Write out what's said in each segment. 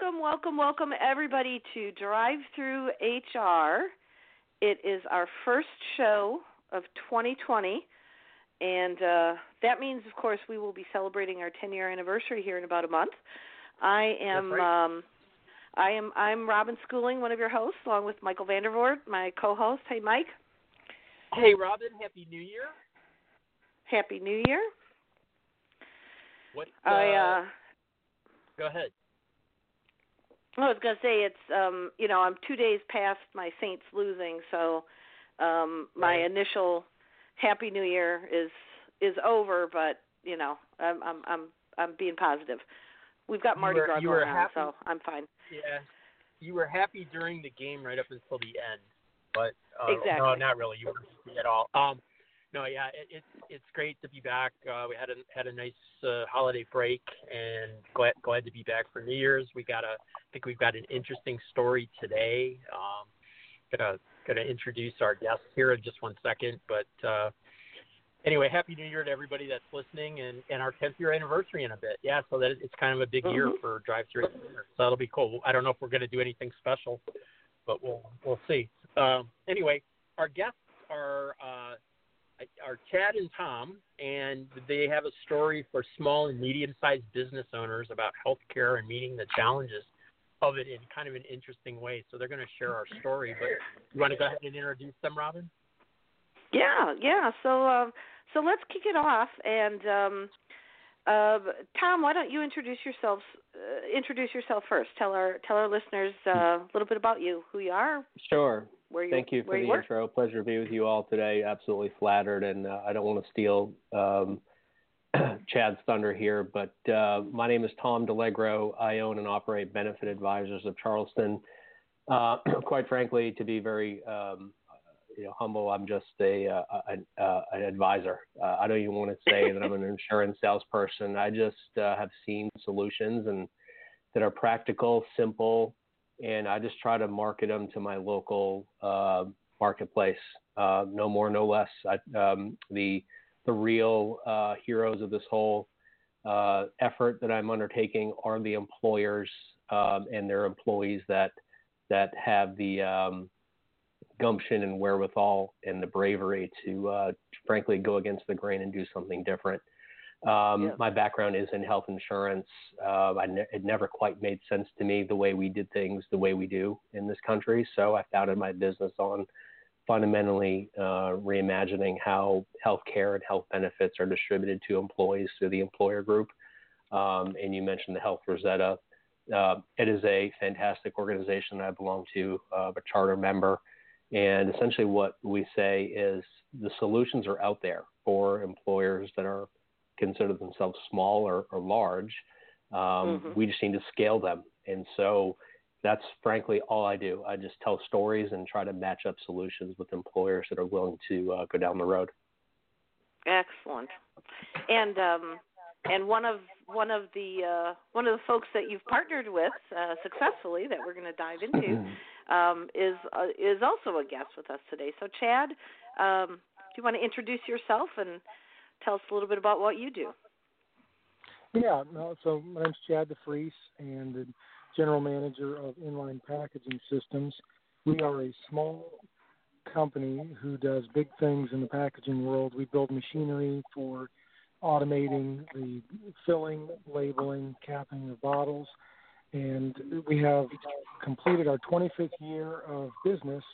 welcome, welcome, welcome everybody to Drive Through HR. It is our first show of 2020, and uh, that means, of course, we will be celebrating our 10 year anniversary here in about a month. I am. Right. Um, I am I'm Robin Schooling, one of your hosts, along with Michael VanDervort, my co-host. Hey, Mike. Hey, Robin. Happy New Year. Happy New Year. What? Uh, I uh, go ahead. I was gonna say it's um you know I'm two days past my Saints losing, so um my Right. initial Happy New Year is is over, but you know I'm I'm I'm I'm being positive. We've got Mardi Gras were going on, so I'm fine. Yeah. You were happy during the game right up until the end, but uh, no, not really. You weren't at all. Um, no, yeah, it, it's it's great to be back. Uh, we had a had a nice uh, holiday break, and glad glad to be back for New Year's. We got a I think we've got an interesting story today. Um, gonna gonna introduce our guest here in just one second, but uh, anyway, happy New Year to everybody that's listening, and and our 10th year anniversary in a bit. Yeah, so that it's kind of a big year Mhm. for Drive Through. So that'll be cool. I don't know if we're gonna do anything special, but we'll we'll see. Um, anyway, our guests are uh, are Chad and Tom, and they have a story for small and medium-sized business owners about healthcare and meeting the challenges of it in kind of an interesting way. So they're going to share our story. But you want to go ahead and introduce them, Robin? Yeah, yeah. So um so let's kick it off and um uh, Tom, why don't you introduce yourselves? Uh, introduce yourself first. Tell our tell our listeners uh, a little bit about you, who you are, Sure. Where you Thank you for the you work. intro. Pleasure to be with you all today. Absolutely flattered, and uh, I don't want to steal um, Chad's thunder here, but uh, my name is Tom DiLiegro. I own and operate Benefit Advisors of Charleston. Uh, quite frankly, to be very um, you know humble, I'm just a, uh, an, uh, an advisor. Uh, I don't even want to say that I'm an insurance salesperson. I just uh, have seen solutions and that are practical, simple, and I just try to market them to my local uh, marketplace. Uh, no more, no less. I, um, the the real uh, heroes of this whole uh, effort that I'm undertaking are the employers um, and their employees that that have the um, gumption and wherewithal and the bravery to, uh, frankly, go against the grain and do something different. Um, Yeah. My background is in health insurance. Uh, I ne- it never quite made sense to me the way we did things the way we do in this country. So I founded my business on fundamentally uh, reimagining how healthcare and health benefits are distributed to employees through the employer group. Um, and you mentioned the Health Rosetta. Uh, it is a fantastic organization that I belong to, uh, a charter member. And essentially, what we say is the solutions are out there for employers that are consider themselves small or, or large. Um, Mhm. We just need to scale them. And so that's frankly all I do. I just tell stories and try to match up solutions with employers that are willing to uh, go down the road. Excellent. And um and one of one of the uh one of the folks that you've partnered with uh successfully that we're going to dive into um is uh, is also a guest with us today. So Chad, um do you want to introduce yourself and tell us a little bit about what you do? Yeah, no, so my name's Chad DeFriece and the general manager of Inline Packaging Systems. We are a small company who does big things in the packaging world. We build machinery for automating the filling, labeling, capping of bottles, and we have completed our 25th year of business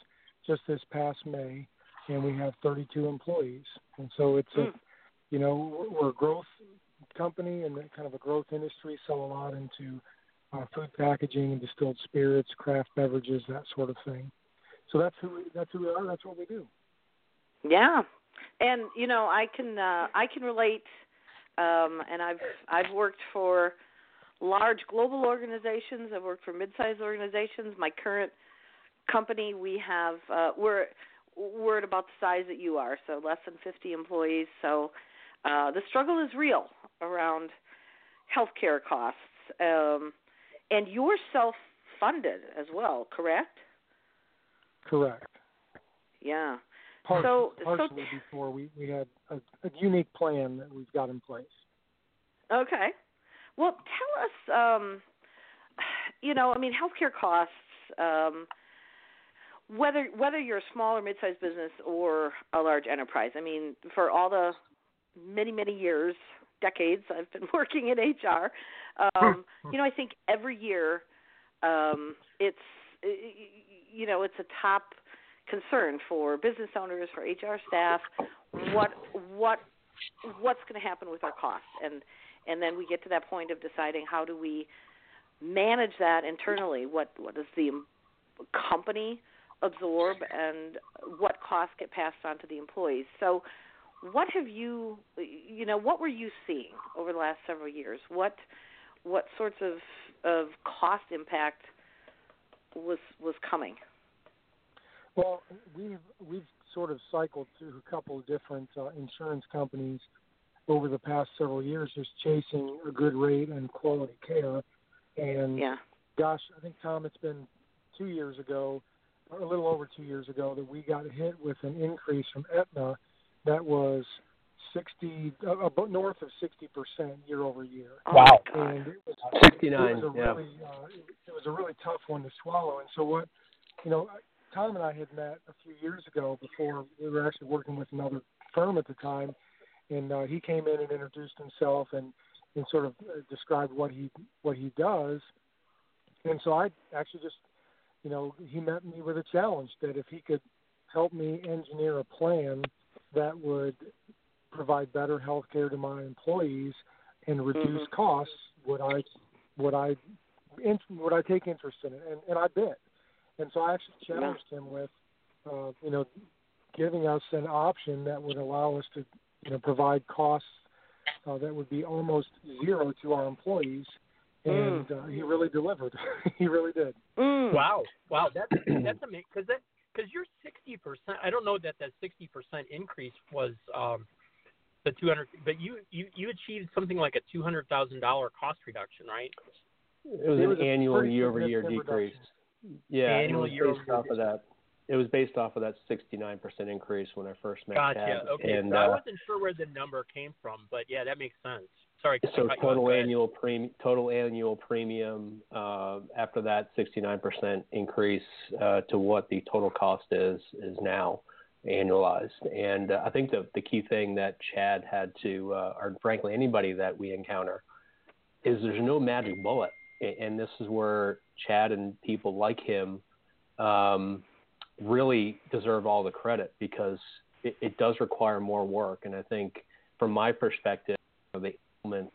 just this past May, and we have 32 employees. And so it's a, Mm. You know, we're a growth company and kind of a growth industry, sell a lot into uh, food packaging and distilled spirits, craft beverages, that sort of thing. So that's who we, that's who we are. That's what we do. Yeah, and you know I can uh, I can relate, um, and I've I've worked for large global organizations. I've worked for mid-sized organizations. My current company, we have uh, we're we're at about the size that you are, so less than 50 employees. So uh, the struggle is real around healthcare costs, um, and you're self-funded as well, correct? Correct. Yeah. So- so- partially before we we had a, a unique plan that we've got in place. Okay. Well, tell us. Um, you know, I mean, healthcare costs. Um, whether whether you're a small or mid-sized business or a large enterprise. I mean, for all the many many years, decades I've been working in HR, um, you know, I think every year um, it's you know it's a top concern for business owners, for HR staff. What what what's going to happen with our costs, and and then we get to that point of deciding how do we manage that internally. What what does the company absorb, and what costs get passed on to the employees? So what have you you know what were you seeing over the last several years? What what sorts of of cost impact was was coming? Well we've we've sort of cycled through a couple of different uh, insurance companies over the past several years just chasing a good rate and quality care. And yeah. gosh i think tom it's been two years ago or a little over two years ago that we got hit with an increase from Aetna that was 60, uh, north of 60 percent year over year. Wow. And it was, 69. It was a yeah. really, uh, it, it was a really tough one to swallow. And so what, you know, Tom and I had met a few years ago before we were actually working with another firm at the time, and uh, he came in and introduced himself and and sort of uh, described what he what he does. And so I actually just, you know, he met me with a challenge that if he could help me engineer a plan that would provide better health care to my employees and reduce mm-hmm. costs, would I would I would I take interest in it? And and I did. And so I actually challenged yeah. him with, uh, you know, giving us an option that would allow us to, you know, provide costs uh, that would be almost zero to our employees. And mm. uh, he really delivered. he really did. Mm. Wow, wow, that's that's amazing. Because that because you're sixty percent. I don't know that that sixty percent increase was um, the two hundred, but you you you achieved something like a two hundred thousand dollar cost reduction, right? It was, it was an annual year over year decrease. Yeah, annual year based off of that. It was based off of that 69% increase when I first met gotcha. Chad. Okay, and, so uh, I wasn't sure where the number came from, but yeah, that makes sense. Sorry. So total annual premium, total annual premium uh, after that 69% increase uh, to what the total cost is is now annualized. And uh, I think the the key thing that Chad had to, uh, or frankly anybody that we encounter, is there's no magic bullet, and this is where Chad and people like him um, really deserve all the credit because it, it does require more work. And I think from my perspective, the element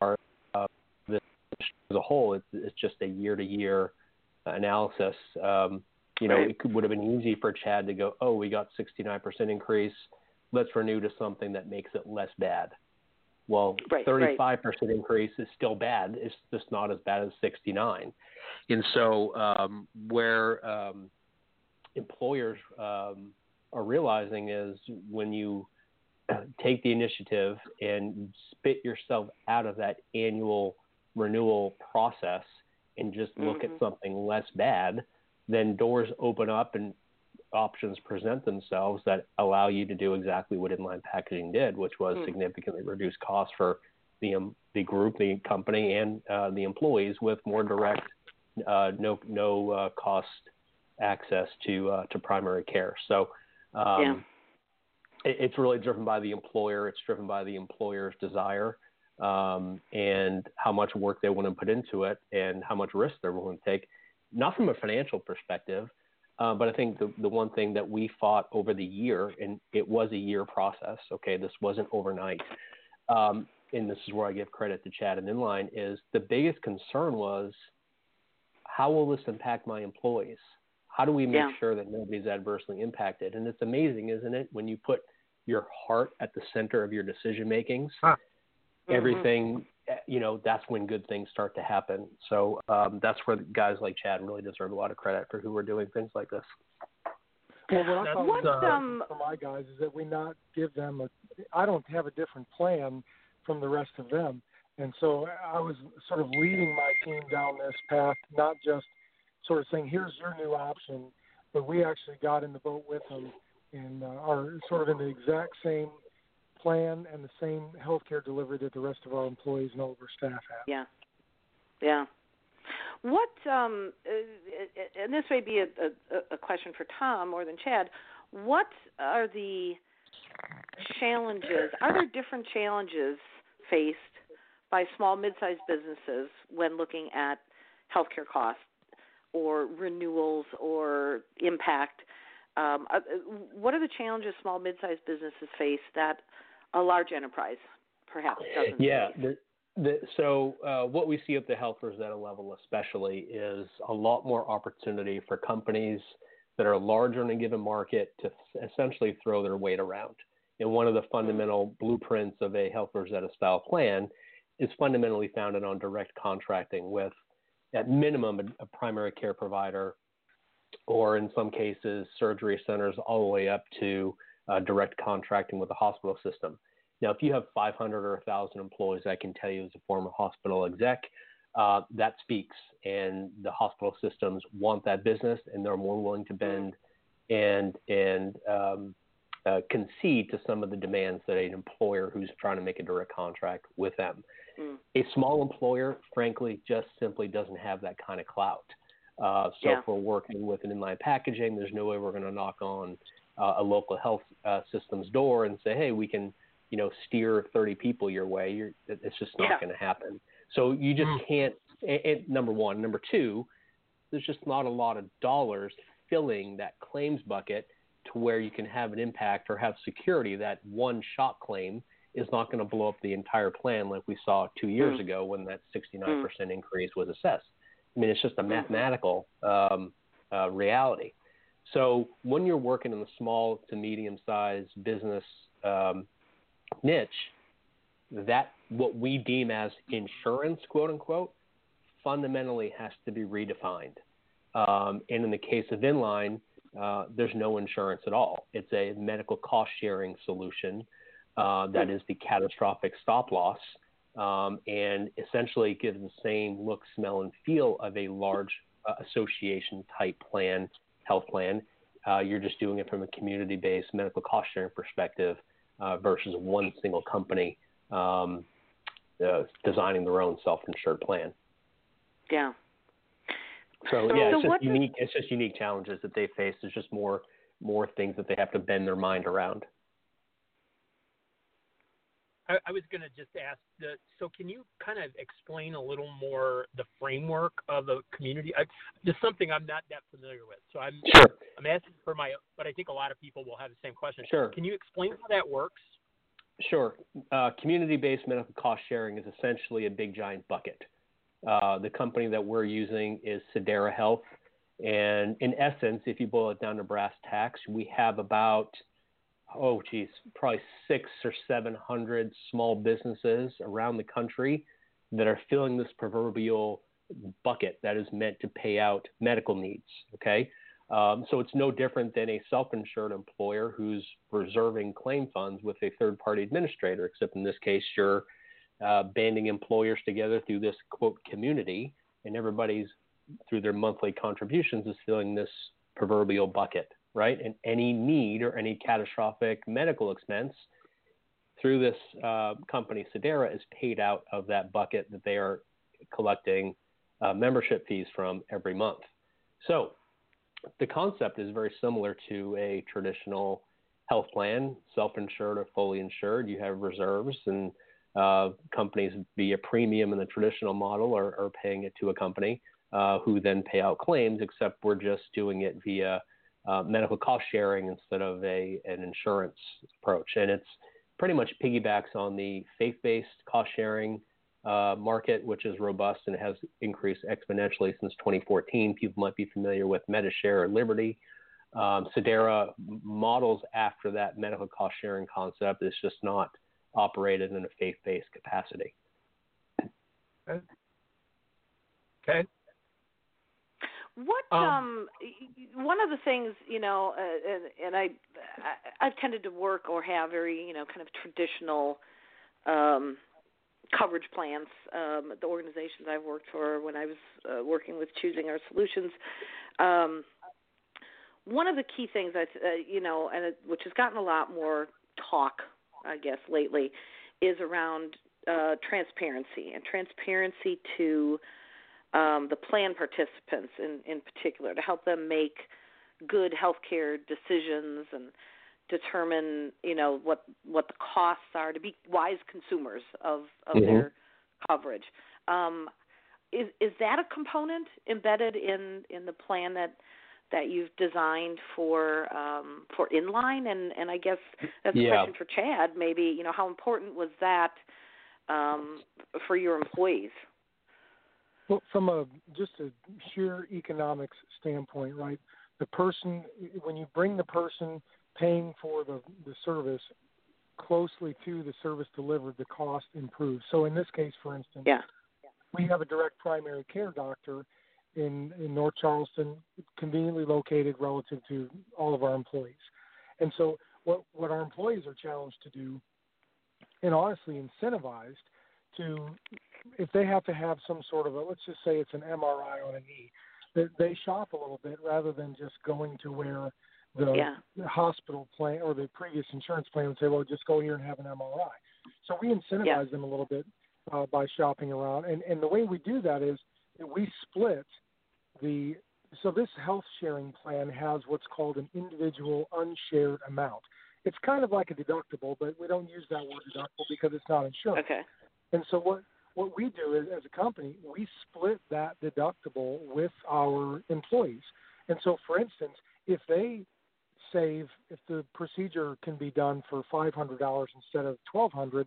are uh, this as a whole, it's, it's just a year to year analysis. Um, you know, right. it could, would have been easy for Chad to go, oh, we got 69% increase. Let's renew to something that makes it less bad. Well, right, 35% right. increase is still bad. It's just not as bad as 69. And so, um, where um, employers um, are realizing is when you take the initiative and spit yourself out of that annual renewal process and just look mm-hmm. at something less bad, then doors open up and options present themselves that allow you to do exactly what inline packaging did, which was mm. significantly reduce costs for the um, the group, the company, and uh, the employees with more direct, uh, no no uh, cost access to uh, to primary care. So. Um, yeah it's really driven by the employer. It's driven by the employer's desire um, and how much work they want to put into it and how much risk they're willing to take. Not from a financial perspective, uh, but I think the, the one thing that we fought over the year, and it was a year process. Okay, this wasn't overnight. Um, and this is where I give credit to Chad and Inline. Is the biggest concern was how will this impact my employees? How do we make yeah. sure that nobody's adversely impacted? And it's amazing, isn't it, when you put your heart at the center of your decision makings, huh. Mm-hmm. everything, eh, you know, that's when good things start to happen. So um, that's where guys like Chad really deserve a lot of credit for who are doing things like this. Well, what I What, thought um, for my guys is that we not give them a. I don't have a different plan from the rest of them, and so I was sort of leading my team down this path, not just sort of saying, "Here's your new option," but we actually got in the boat with them and uh, are sort of in the exact same plan and the same healthcare delivery that the rest of our employees and all of our staff have. Yeah, yeah. What um, uh, and this may be a, a, a question for Tom more than Chad. What are the challenges? Are there different challenges faced by small, mid-sized businesses when looking at healthcare costs or renewals or impact? Um, uh, what are the challenges small, mid-sized businesses face that a large enterprise perhaps doesn't? Yeah. Face? The, the, so uh, what we see at the Health Rosetta level, especially, is a lot more opportunity for companies that are larger in a given market to essentially throw their weight around. And one of the fundamental blueprints of a Health Rosetta style plan is fundamentally founded on direct contracting with, at minimum, a, a primary care provider, or in some cases, surgery centers, all the way up to uh, direct contracting with the hospital system. Now, if you have 500 or 1,000 employees, I can tell you as a former hospital exec, uh, that speaks, and the hospital systems want that business, and they're more willing to bend and and um, uh, concede to some of the demands that an employer who's trying to make a direct contract with them. Mm. A small employer, frankly, just simply doesn't have that kind of clout. Uh, so Yeah. if we're working with an inline packaging, there's no way we're going to knock on uh, a local health uh, system's door and say, hey, we can, you know, steer 30 people your way. You're, it's just not Yeah. going to happen. So you just Mm. can't. Number one, number two, there's just not a lot of dollars filling that claims bucket to where you can have an impact or have security that one shot claim is not going to blow up the entire plan like we saw two years Mm. ago when that 69% increase was assessed. I mean, it's just a mathematical um, uh, reality. So when you're working in the small to medium sized business um, niche, that what we deem as insurance, quote unquote, fundamentally has to be redefined. Um, and in the case of inline, uh, there's no insurance at all. It's a medical cost sharing solution uh, that is the catastrophic stop loss um, and essentially gives the same look, smell, and feel of a large uh, association type plan, health plan. Uh, you're just doing it from a community based medical cost sharing perspective uh, versus one single company um, uh, designing their own self insured plan. Yeah. So, So- yeah, so just unique. It's just unique challenges that they face. There's just more more things that they have to bend their mind around. I, I was going to just ask the so can you kind of explain a little more the framework of the community? I, just something I'm not that familiar with. So I'm Sure, I'm asking for my, but I think a lot of people will have the same question. sure, Can you explain how that works? sure. Uh, community-based medical cost sharing is essentially a big giant bucket. Uh, the company that we're using is Sedera Health, and in essence, if you boil it down to brass tacks, we have about oh geez, probably six or seven hundred small businesses around the country that are filling this proverbial bucket that is meant to pay out medical needs. Okay. Um, so it's no different than a self-insured employer who's reserving claim funds with a third-party administrator, except in this case, you're uh, banding employers together through this quote community, and everybody's through their monthly contributions is filling this proverbial bucket, right? And any need or any catastrophic medical expense through this uh, company, Sedera, is paid out of that bucket that they are collecting uh, membership fees from every month. So the concept is very similar to a traditional health plan, self-insured or fully insured. You have reserves, and uh, companies a premium in the traditional model are, are paying it to a company uh, who then pay out claims. Except we're just doing it via uh, medical cost sharing instead of a an insurance approach, and it's pretty much piggybacks on the faith-based cost sharing uh, market, which is robust and has increased exponentially since 2014. People might be familiar with Medishare or Liberty. Um, Sedera models after that medical cost sharing concept. It's just not operated in a faith based capacity. Okay. What Um, um, one of the things you know, uh, and, and I, I I've tended to work or have very you know kind of traditional um, coverage plans. Um, the organizations I've worked for when I was uh, working with choosing our solutions. Um, one of the key things that uh, you know, and it, which has gotten a lot more talk, I guess, lately, is around uh, transparency and transparency to um, the plan participants in, in particular to help them make good healthcare decisions and determine you know what what the costs are to be wise consumers of of mm-hmm. their coverage. Um, is is that a component embedded in in the plan that that you've designed for um, for inline? And and I guess that's a yeah. question for Chad. Maybe you know how important was that um, for your employees? Well, from a just a sheer economics standpoint, right? The person when you bring the person paying for the the service closely to the service delivered, the cost improves. So in this case, for instance, yeah. we have a direct primary care doctor in, in North Charleston, conveniently located relative to all of our employees. And so what, what our employees are challenged to do, and honestly incentivized to, if they have to have some sort of a, let's just say it's an MRI on a knee, that they shop a little bit rather than just going to where the, yeah. hospital plan or the previous insurance plan would say, well, just go here and have an MRI. So we incentivize yeah. them a little bit uh, by shopping around. And, and the way we do that is we split the so this health sharing plan has what's called an individual unshared amount. It's kind of like a deductible, but we don't use that word deductible because it's not insurance. Okay. And so what what we do is as a company, we split that deductible with our employees. And so for instance, if they save if the procedure can be done for $500 instead of 1200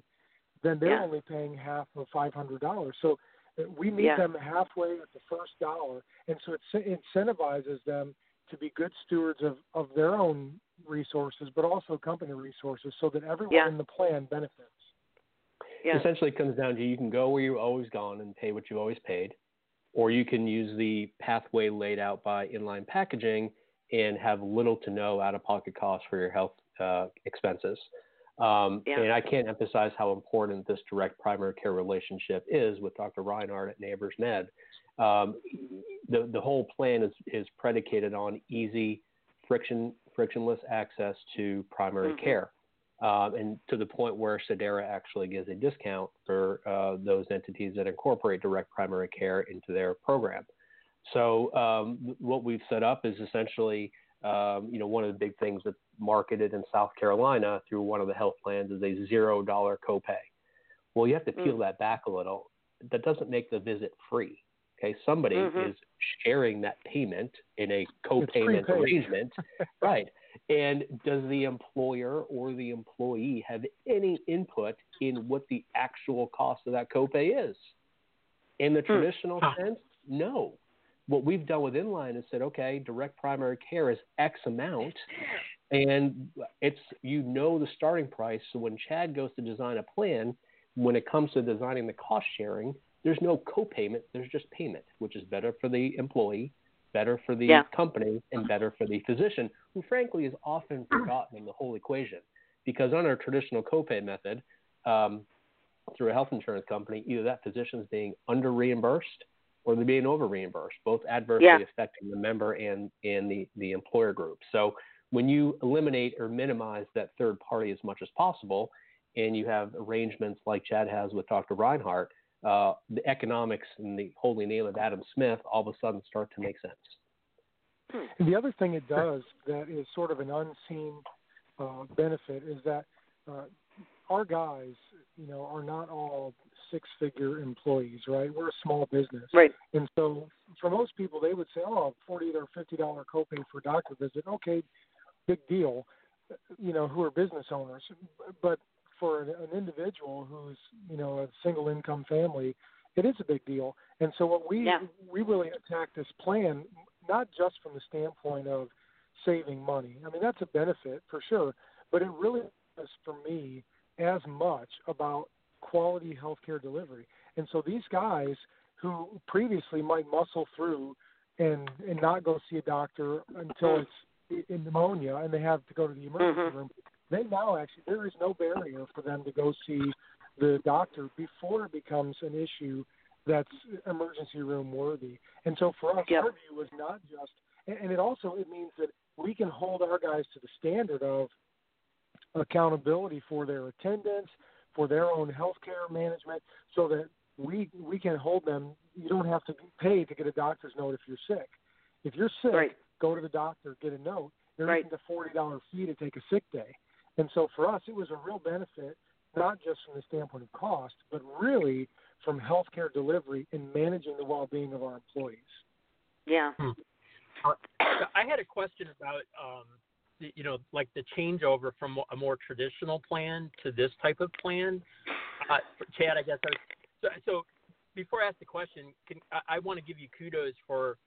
then they're yeah. only paying half of $500. So uh, we meet yeah. them halfway at the first dollar, and so it incentivizes them to be good stewards of, of their own resources, but also company resources, so that everyone yeah. in the plan benefits. Yeah. Essentially, it comes down to you can go where you've always gone and pay what you've always paid, or you can use the pathway laid out by inline packaging and have little to no out-of-pocket costs for your health uh, expenses. Um, yeah. And I can't emphasize how important this direct primary care relationship is with Dr. Reinhardt at Neighbors Med. Um, the the whole plan is is predicated on easy, friction frictionless access to primary mm-hmm. care, um, and to the point where Sedera actually gives a discount for uh, those entities that incorporate direct primary care into their program. So um, what we've set up is essentially um, you know, one of the big things that's marketed in South Carolina through one of the health plans is a zero dollar copay. Well, you have to peel mm. that back a little. That doesn't make the visit free. Okay, somebody mm-hmm. is sharing that payment in a co-payment arrangement, right? And does the employer or the employee have any input in what the actual cost of that copay is? In the hmm. traditional sense, no what we've done with inline is said, okay, direct primary care is X amount, and it's you know the starting price. So when Chad goes to design a plan, when it comes to designing the cost sharing, there's no co-payment. There's just payment, which is better for the employee, better for the yeah. company, and better for the physician, who frankly is often forgotten in the whole equation. Because on our traditional copay method, um, through a health insurance company, either that physician is being under reimbursed or they're being over reimbursed, both adversely yeah. affecting the member and, and the, the employer group. So when you eliminate or minimize that third party as much as possible, and you have arrangements like Chad has with Dr. Reinhardt, uh, the economics and the holy name of Adam Smith all of a sudden start to make sense. And the other thing it does that is sort of an unseen uh, benefit is that uh, our guys, you know, are not all six figure employees, right? We're a small business. Right. And so for most people they would say, Oh, forty or fifty dollar copay for a doctor visit, okay, big deal, you know, who are business owners. But for an, an individual who's, you know, a single income family, it is a big deal. And so what we yeah. we really attack this plan not just from the standpoint of saving money. I mean that's a benefit for sure, but it really is for me as much about quality healthcare delivery. And so these guys who previously might muscle through and and not go see a doctor until it's in pneumonia and they have to go to the emergency mm-hmm. room, they now actually there is no barrier for them to go see the doctor before it becomes an issue that's emergency room worthy. And so for us, yep. our view is not just, and it also it means that we can hold our guys to the standard of accountability for their attendance, for their own health care management, so that we we can hold them you don't have to pay to get a doctor's note if you're sick. If you're sick, right. go to the doctor, get a note. There right. isn't a forty dollar fee to take a sick day. And so for us, it was a real benefit, not just from the standpoint of cost, but really from healthcare delivery and managing the well-being of our employees. Yeah. Hmm. I had a question about, um, you know, like the changeover from a more traditional plan to this type of plan. Uh, Chad, I guess. I was, so, so before I ask the question, can, I, I want to give you kudos for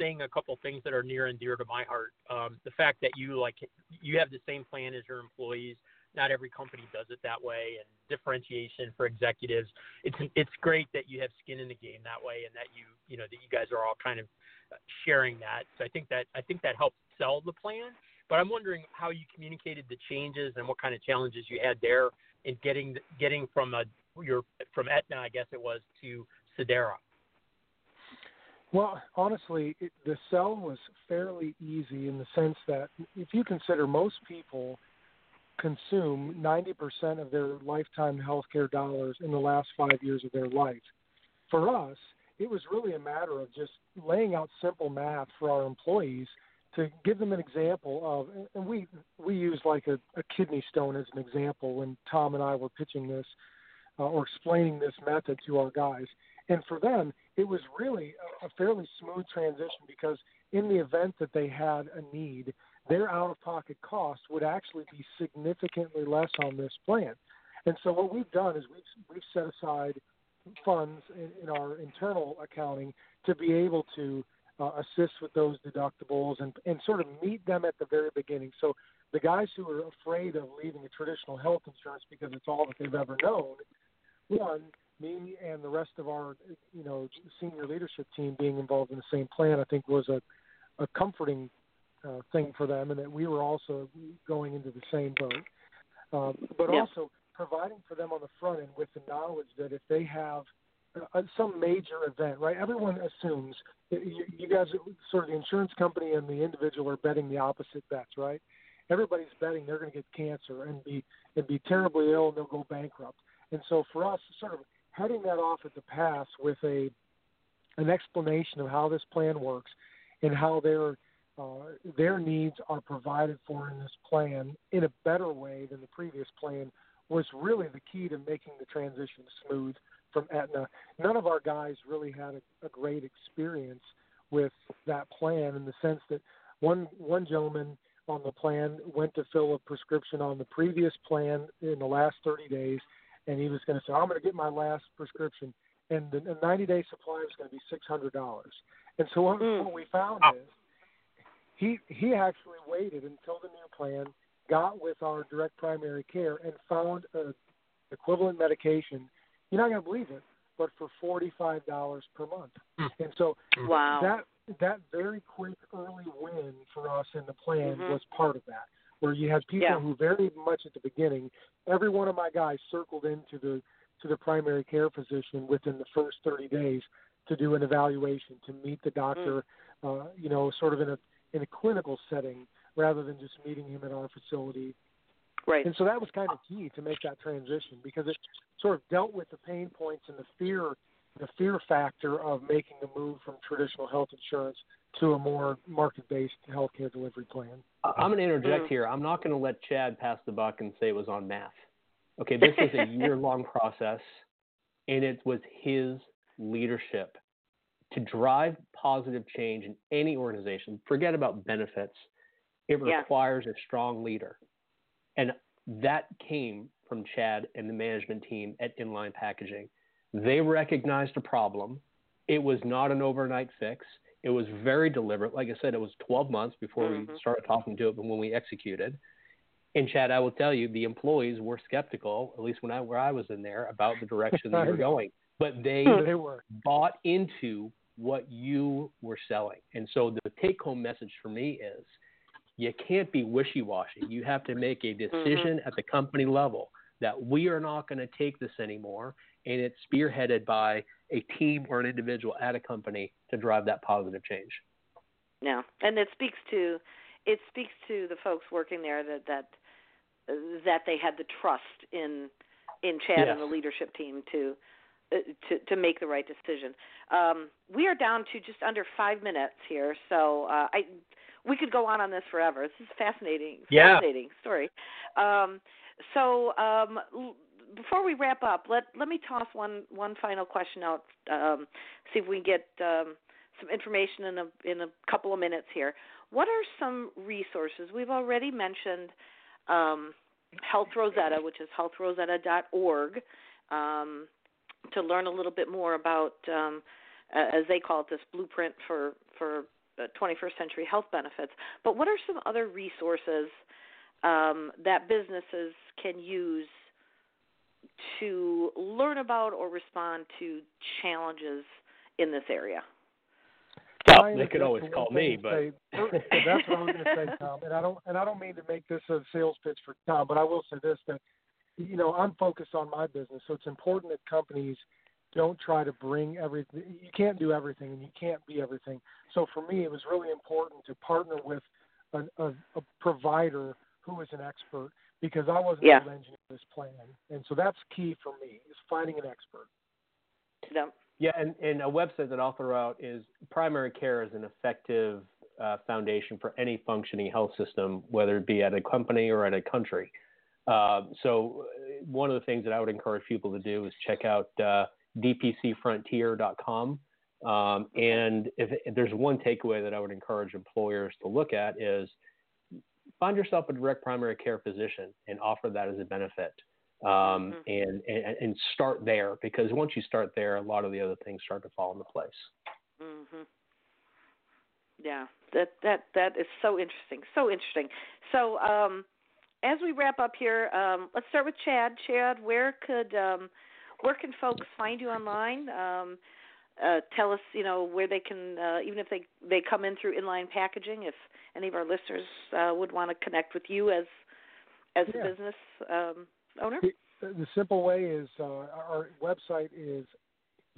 saying a couple things that are near and dear to my heart. Um, the fact that you like you have the same plan as your employees. Not every company does it that way, and differentiation for executives. It's it's great that you have skin in the game that way, and that you you know that you guys are all kind of sharing that. So I think that I think that helps sell the plan. But I'm wondering how you communicated the changes and what kind of challenges you had there in getting getting from a your from Aetna, I guess it was, to Sedera. Well, honestly, it, the sell was fairly easy in the sense that if you consider most people consume 90% of their lifetime healthcare dollars in the last five years of their life. For us, it was really a matter of just laying out simple math for our employees to give them an example of, and we we use like a, a kidney stone as an example when Tom and I were pitching this uh, or explaining this method to our guys. And for them, it was really a, a fairly smooth transition because in the event that they had a need, their out-of-pocket cost would actually be significantly less on this plan. And so what we've done is we've we've set aside funds in, in our internal accounting to be able to uh, assist with those deductibles and, and sort of meet them at the very beginning. So the guys who are afraid of leaving a traditional health insurance because it's all that they've ever known, one, me and the rest of our you know senior leadership team being involved in the same plan, I think was a, a comforting uh, thing for them, and that we were also going into the same boat. Um, but yeah. also providing for them on the front end with the knowledge that if they have uh, some major event, right? Everyone assumes you, you guys, sort of the insurance company and the individual, are betting the opposite bets, right? Everybody's betting they're going to get cancer and be and be terribly ill and they'll go bankrupt. And so for us, sort of heading that off at the pass with a an explanation of how this plan works and how their uh, their needs are provided for in this plan in a better way than the previous plan was really the key to making the transition smooth from Aetna. None of our guys really had a, a great experience with that plan in the sense that one one gentleman on the plan went to fill a prescription on the previous plan in the last 30 days, and he was going to say, "I'm going to get my last prescription," and the 90 day supply was going to be $600. And so what, Mm. what we found Oh. is he he actually waited until the new plan got with our direct primary care and found a equivalent medication. You're not going to believe it, but for forty five dollars per month. Hmm. And so Wow. that that very quick early win for us in the plan Mhm. was part of that. Where you had people Yeah. who very much at the beginning, every one of my guys circled into the to the primary care physician within the first 30 days to do an evaluation to meet the doctor, uh, you know, sort of in a in a clinical setting rather than just meeting him at our facility. right. And so that was kind of key to make that transition because it sort of dealt with the pain points and the fear the fear factor of making the move from traditional health insurance to a more market-based healthcare delivery plan. I- I'm going to interject Mm. here. I'm not going to let Chad pass the buck and say it was on math. Okay, this is a year long process, and it was his leadership to drive positive change in any organization. Forget about benefits, it Yeah. requires a strong leader. And that came from Chad and the management team at Inline Packaging. They recognized a problem. It was not an overnight fix. It was very deliberate. Like I said, it was 12 months before we Mhm. started talking to it, but when we executed. And Chad, I will tell you, the employees were skeptical, at least when I where I was in there, about the direction they were going. But they they were. bought into what you were selling. And so the take home message for me is you can't be wishy washy. You have to make a decision at the company level that we are not going to take this anymore. And it's spearheaded by a team or an individual at a company to drive that positive change. Yeah, and it speaks to it speaks to the folks working there that that that they had the trust in in Chad Yes. and the leadership team to uh, to to make the right decision. Um, we are down to just under five minutes here, so uh, I we could go on on this forever. This is fascinating, Yeah. fascinating story. Um, so um, l- before we wrap up, let let me toss one one final question out. Um, see if we can get um, some information in a in a couple of minutes here. What are some resources we've already mentioned? Um, Health Rosetta, which is healthrosetta.org, um, to learn a little bit more about, um, uh, as they call it, this blueprint for for uh, 21st century health benefits. But what are some other resources um, that businesses can use to learn about or respond to challenges in this area? Well, they could always call me, but say- that's what I was going to say, Tom. And I don't and I don't mean to make this a sales pitch for Tom, but I will say this: that you know I'm focused on my business, so it's important that companies don't try to bring everything. You can't do everything, and you can't be everything. So for me, it was really important to partner with a, a, a provider who is an expert because I wasn't Yeah. able to engineer this plan, and so that's key for me is finding an expert. Yeah. Yeah, and, and a website that I'll throw out is primary care is an effective uh, foundation for any functioning health system, whether it be at a company or at a country. Uh, so, uh, one of the things that I would encourage people to do is check out uh, dpcfrontier.com. Um, and if, if there's one takeaway that I would encourage employers to look at is find yourself a direct primary care physician and offer that as a benefit um, Mhm. and, and and start there because once you start there, a lot of the other things start to fall into place. Mhm. Yeah, that that that is so interesting. So interesting. So, um, as we wrap up here, um, let's start with Chad. Chad, where could um, where can folks find you online? Uh, tell us, you know, where they can, uh, even if they they come in through inline packaging. If any of our listeners uh, would want to connect with you as as a business um, owner. The the simple way is uh, our website is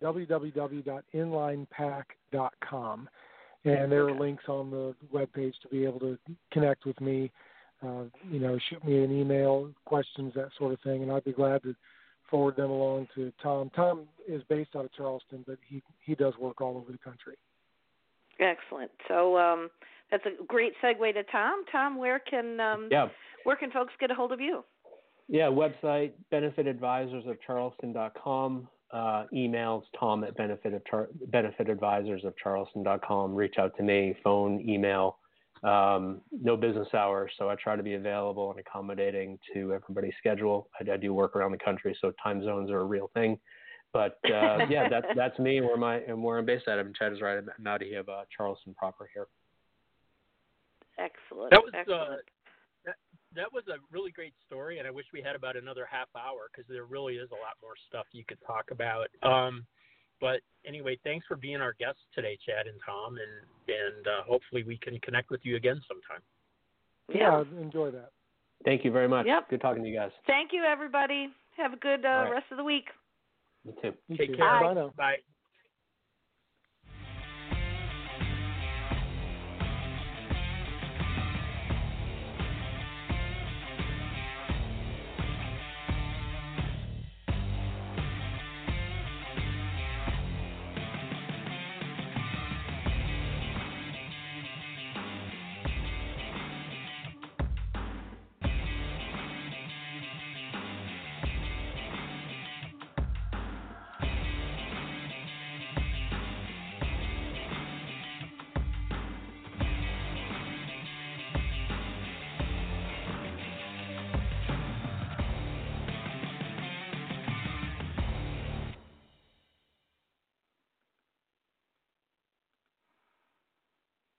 www.inlinepack.com, and there are links on the webpage to be able to connect with me. Uh, you know, shoot me an email, questions, that sort of thing, and I'd be glad to forward them along to Tom. Tom is based out of Charleston, but he he does work all over the country. Excellent. So um, that's a great segue to Tom. Tom, where can um, Yeah, where can folks get a hold of you? yeah. Website benefitadvisorsofcharleston.com. Uh, emails tom at benefit of char- benefitadvisorsofcharleston.com. Reach out to me. Phone, email. Um, no business hours, so I try to be available and accommodating to everybody's schedule. I, I do work around the country, so time zones are a real thing. But uh, yeah, that's that's me. Where my and where I'm based at. I'm Chad is right. I'm out of uh, Charleston proper here. Excellent. That was uh, Excellent. that, that was a really great story, and I wish we had about another half hour because there really is a lot more stuff you could talk about. Um, but anyway, thanks for being our guests today, Chad and Tom, and and uh, hopefully we can connect with you again sometime. yeah. I'd enjoy that. Thank you very much. Yep. Good talking to you guys. Thank you, everybody. Have a good uh, All right. rest of the week. You too. You Take too. care. Bye now. Bye.